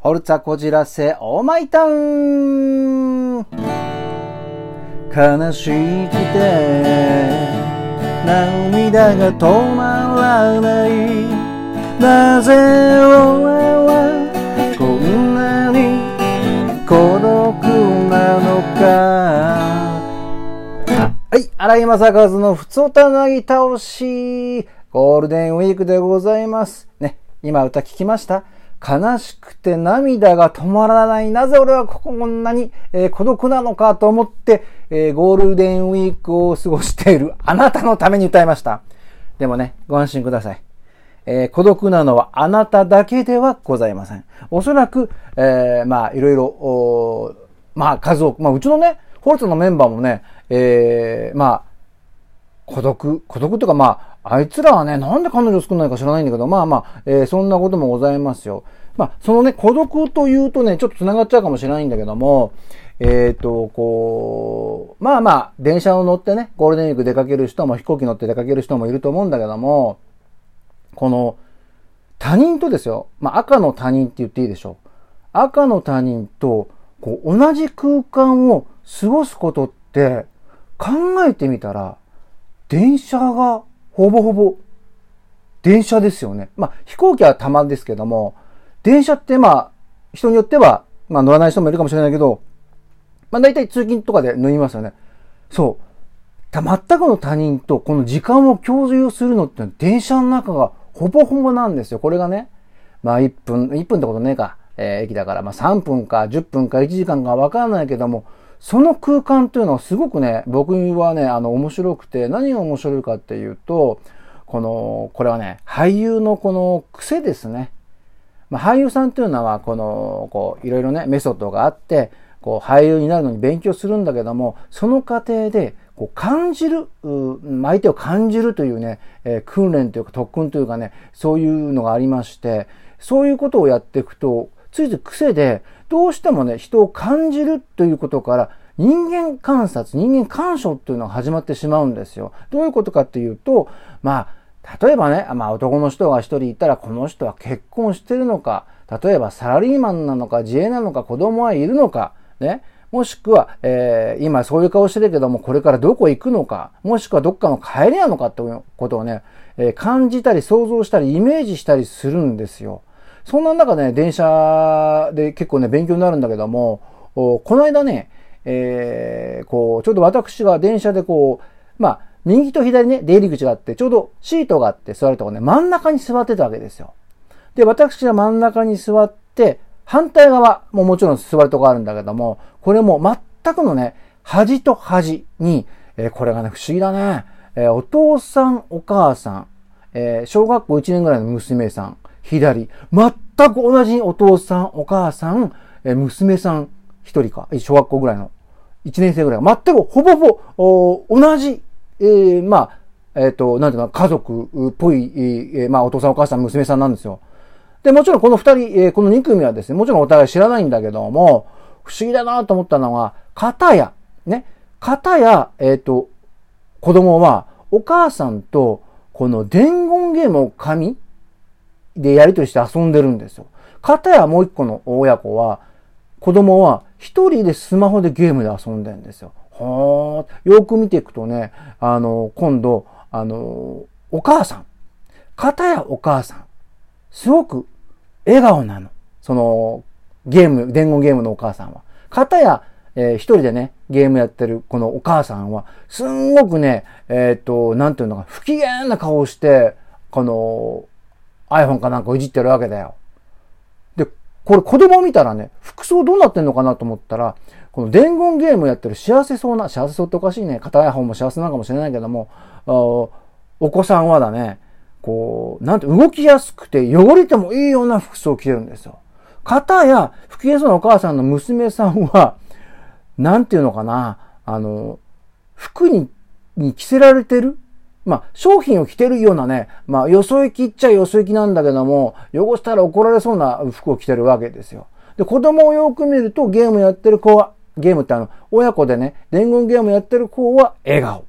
ホルツァこじらせオーマイタウン。悲しくて涙が止まらない。なぜ俺はこんなに孤独なのか。はい、荒井正和のふつおたなぎ倒し。ゴールデンウィークでございます。ね、今歌聞きました？悲しくて涙が止まらない。なぜ俺はここんなに、えー孤独なのかと思って、えーゴールデンウィークを過ごしているあなたのために歌いました。でもね、ご安心ください。えー孤独なのはあなただけではございません。おそらく、えーまあ、いろいろ、まあ、数多く、まあ、うちのね、ホルツのメンバーもね、えーまあ、孤独、孤独とかまああ、いつらはね、なんで彼女作んないか知らないんだけど、まあまあ、えーそんなこともございますよ。まあ、そのね、孤独というとね、ちょっと繋がっちゃうかもしれないんだけども、えっ、と、こう、まあまあ、電車を乗ってね、ゴールデンウィーク出かける人も飛行機乗って出かける人もいると思うんだけども、この、他人とですよ、まあ赤の他人って言っていいでしょう。赤の他人と、こう、同じ空間を過ごすことって、考えてみたら、電車がほぼほぼ電車ですよね。まあ飛行機はたまですけども、電車ってまあ人によっては、まあ乗らない人もいるかもしれないけど、まあ大体通勤とかで乗りますよね。そう。た全くの他人とこの時間を共有するのって電車の中がほぼほぼなんですよ。これがね。まあ1分、1分ってことねえか。えー駅だから、まあ3分か10分か1時間かわからないけども、その空間というのはすごくね、僕はね、あの面白くて、何が面白いかっていうと、この、これはね、俳優のこの癖ですね。まあ、俳優さんというのは、この、こう、いろいろね、メソッドがあって、こう、俳優になるのに勉強するんだけども、その過程で、こう、感じる、相手を感じるというね、えー訓練というか特訓というかね、そういうのがありまして、そういうことをやっていくと、ついつい癖で、どうしてもね、人を感じるということから、人間観察、人間干渉っていうのが始まってしまうんですよ。どういうことかっていうと、まあ、例えばね、まあ男の人が一人いたら、この人は結婚してるのか、例えばサラリーマンなのか、自営なのか、子供はいるのか、ね。もしくは、えー今そういう顔してるけども、これからどこ行くのか、もしくはどっかの帰りなのかってことをね、えー感じたり想像したりイメージしたりするんですよ。そんな中ね、電車で結構ね、勉強になるんだけども、この間ね、えーこう、ちょうど私が電車でこう、まあ、右と左ね、出入り口があって、ちょうどシートがあって座るとこね、真ん中に座ってたわけですよ。で、私が真ん中に座って、反対側ももちろん座るとこあるんだけども、これも全くのね、端と端に、えーこれがね、不思議だね。えーお父さん、お母さん、えー小学校1年ぐらいの娘さん、左、全く同じお父さん、お母さん、え娘さん、一人か、小学校ぐらいの、1年生ぐらい、全くほぼほぼ、同じ、えーまあ、えっ、と、なんていうの、家族っぽい、えーまあ、お父さん、お母さん、娘さんなんですよ。で、もちろんこの二人、えーこの二組はですね、もちろんお互い知らないんだけども、不思議だなと思ったのは、片や、ね、片や、えっ、と、子供は、お母さんと、この伝言ゲームを紙でやり取りして遊んでるんですよ。片やもう一個の親子は、子供は一人でスマホでゲームで遊んでるんですよ。はーよく見ていくとね、あの、今度、あの、お母さん。片やお母さん。すごく笑顔なの。その、ゲーム、伝言ゲームのお母さんは。片や、えー一人でね、ゲームやってるこのお母さんは、すんごくね、えっ、と、なんていうのか、不機嫌な顔をして、この、iPhone かなんかをいじってるわけだよ。で、これ子供を見たらね、服装どうなってんのかなと思ったら、この伝言ゲームやってる幸せそうな、幸せそうっておかしいね。片方も幸せなのかもしれないけども、お子さんはだね、こう、なんて動きやすくて汚れてもいいような服装を着てるんですよ。片や、不機嫌そうなお母さんの娘さんは、なんていうのかな、あの、服に、に着せられてるまあ、商品を着てるようなね、まあ、よそ行きっちゃよそ行きなんだけども、汚したら怒られそうな服を着てるわけですよ。で、子供をよく見るとゲームやってる子は、ゲームってあの、親子でね、伝言ゲームやってる子は笑顔。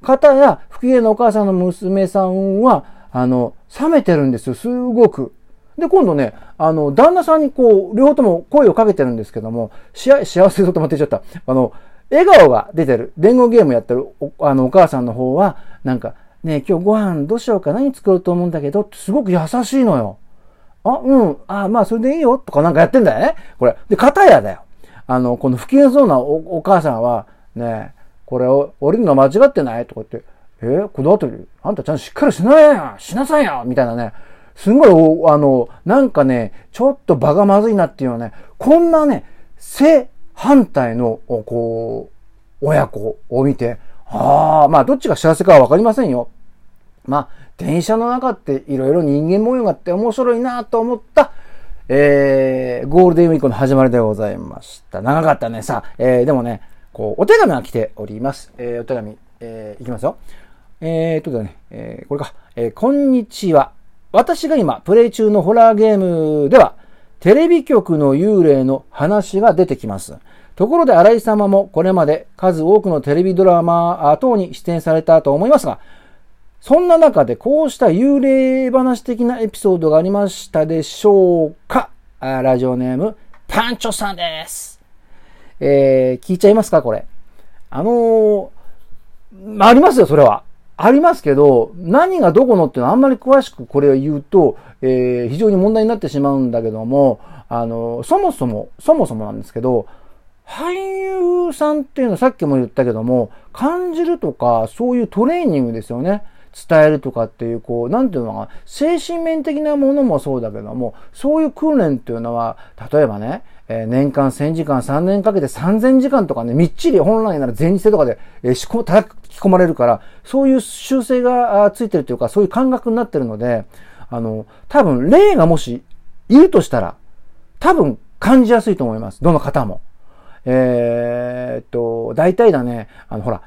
片や、不機嫌なお母さんの娘さんは、あの、冷めてるんですよ、すごく。で、今度ね、あの、旦那さんにこう、両方とも声をかけてるんですけども、しあ幸せそうとまってっちゃった。あの、笑顔が出てる、伝言ゲームやってるお、あの、お母さんの方は、なんか、ね、今日ご飯どうしようか何作ろうと思うんだけどすごく優しいのよ。あ、うん、あ、まあそれでいいよとかなんかやってんだよね。これ。で、片やだよ。あの、この不機嫌そうなおお母さんは、ね、これを降りるの間違ってない？とか言って、えー、この後、あんたちゃんとしっかりしなやしなさいよみたいなね。すんごい、あの、なんかね、ちょっと場がまずいなっていうのはね、こんなね、正反対の、こう、親子を見て、ああ、まあ、どっちが幸せかはわかりませんよ。まあ、電車の中っていろいろ人間模様があって面白いなと思った、えー、ゴールデンウィークの始まりでございました。長かったね。さあ、えー、でもね、こう、お手紙が来ております。えー、お手紙、えー、いきますよ。えー、っとね、えー、これか。えー、こんにちは。私が今、プレイ中のホラーゲームでは、テレビ局の幽霊の話が出てきます。ところで荒井様もこれまで数多くのテレビドラマ等に出演されたと思いますが、そんな中でこうした幽霊話的なエピソードがありましたでしょうか？ラジオネーム、パンチョさんです。えー、聞いちゃいますかこれ。あのー、ありますよ、それは。ありますけど、何がどこのっていうのはあんまり詳しくこれを言うと、えー、非常に問題になってしまうんだけども、あの、そもそも、そもそもなんですけど、俳優さんっていうのはさっきも言ったけども、感じるとか、そういうトレーニングですよね。伝えるとかっていう、こう、なんていうのかな、精神面的なものもそうだけども、そういう訓練っていうのは、例えばね、え、年間1000時間、3年かけて3000時間とかね、みっちり本来なら全日制とかで、えー、仕込、叩き込まれるから、そういう習性がついてるというか、そういう感覚になってるので、あの、多分、霊がもし、いるとしたら、多分、感じやすいと思います。どの方も。えー、っと、大体だね、あの、ほら、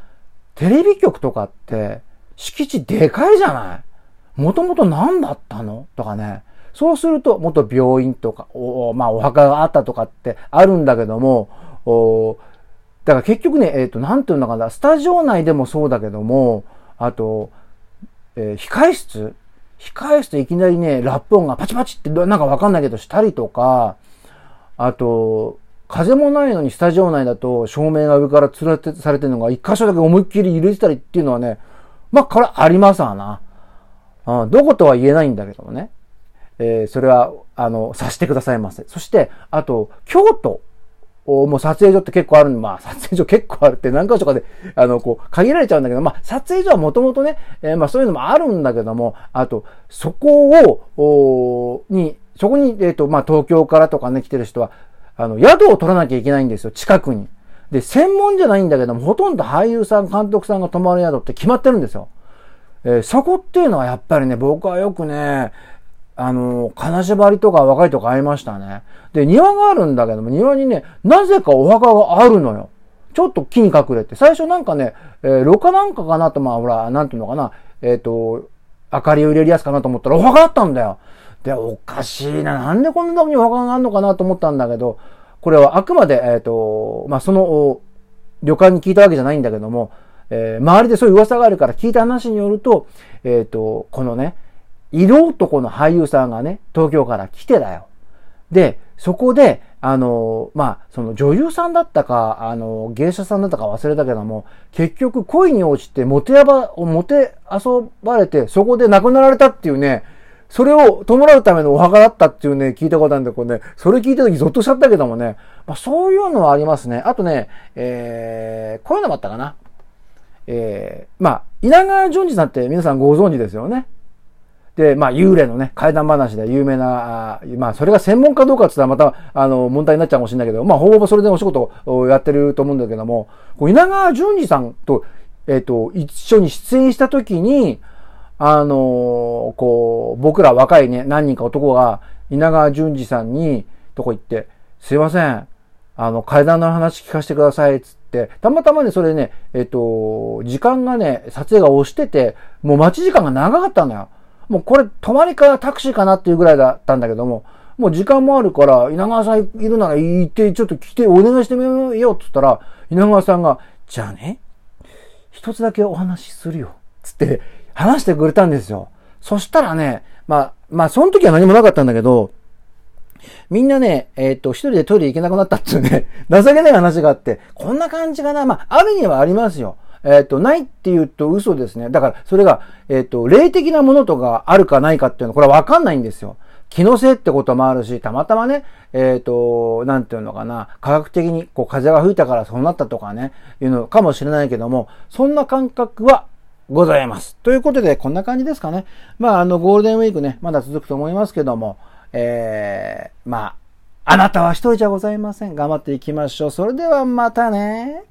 テレビ局とかって、敷地でかいじゃないもともと何だったの？とかね。そうすると、元病院とか、おまあ、お墓があったとかってあるんだけども、おだから結局ね、えっ、ー、と、なんていうのかな、スタジオ内でもそうだけども、あと、えー、控室？控室いきなりね、ラップ音がパチパチってなんかわかんないけどしたりとか、あと、風もないのにスタジオ内だと照明が上からつらてされてるのが一箇所だけ思いっきり揺れてたりっていうのはね、まあ、これありますわな。うん、どことは言えないんだけどもね。えー、それは、あの、さしてくださいませ。そして、あと、京都。もう撮影所って結構あるまあ、撮影所結構あるって何箇所かで、あの、こう、限られちゃうんだけど、まあ、撮影所はもともとね、えー、まあ、そういうのもあるんだけども、あと、そこを、おに、そこに、えっ、ー、と、まあ、東京からとかね、来てる人は、あの、宿を取らなきゃいけないんですよ、近くに。で、専門じゃないんだけども、ほとんど俳優さん、監督さんが泊まる宿って決まってるんですよ。えー、そこっていうのはやっぱりね、僕はよくね、あの、金縛りとか若いとか会いましたね。で、庭があるんだけども、庭にね、なぜかお墓があるのよ。ちょっと木に隠れて。最初なんかね、えー、廊下なんかかなと、まあほら、なんていうのかな、えっ、ー、と、明かりを入れるやつかなと思ったらお墓あったんだよ。で、おかしいな。なんでこんなとこにお墓があるのかなと思ったんだけど、これはあくまで、えっ、ー、と、まあ、その、旅館に聞いたわけじゃないんだけども、えー、周りでそういう噂があるから聞いた話によると、えっ、ー、と、このね、色男の俳優さんがね、東京から来てだよ。で、そこで、あの、まあ、その女優さんだったか、あの、芸者さんだったか忘れたけども、結局恋に落ちて、もてやば、もて遊ばれて、そこで亡くなられたっていうね、それを弔うためのお墓だったっていうね、聞いたことあるんで、これね、それ聞いた時ゾッとしちゃったけどもね、まあ、そういうのはありますね。あとね、えー、こういうのもあったかな。えー、まあ、稲川淳二さんって皆さんご存知ですよね。で、まあ、幽霊のね、怪談話で有名な、まあ、それが専門かどうかって言ったらまた、あの、問題になっちゃうかもしれないけど、まあ、ほぼほぼそれでお仕事をやってると思うんだけども、こう稲川淳二さんと、えっ、ー、と、一緒に出演した時に、あのー、こう、僕ら若いね、何人か男が、稲川淳二さんに、とこ行って、すいません、あの、階段の話聞かせてください、つって、たまたまね、それね、えっと、時間がね、撮影が押してて、もう待ち時間が長かったんだよ。もうこれ、泊まりかタクシーかなっていうぐらいだったんだけども、もう時間もあるから、稲川さんいるなら行って、ちょっと来てお願いしてみようよ、って言ったら、稲川さんが、じゃあね、一つだけお話しするよ、つって、話してくれたんですよ。そしたらね、まあ、まあ、その時は何もなかったんだけど、みんなね、えっ、ー、と、一人でトイレ行けなくなったっていうね、情けない話があって、こんな感じかな。まあ、あるにはありますよ。えっ、ー、と、ないって言うと嘘ですね。だから、それが、えっ、ー、と、霊的なものとかあるかないかっていうのは、これはわかんないんですよ。気のせいってこともあるし、たまたまね、えっ、ー、と、なんていうのかな、科学的にこう風が吹いたからそうなったとかね、いうのかもしれないけども、そんな感覚はございます。ということで、こんな感じですかね。まあ、あの、ゴールデンウィークね、まだ続くと思いますけども、えー、まあ、あなたは一人じゃございません。頑張っていきましょう。それではまたね。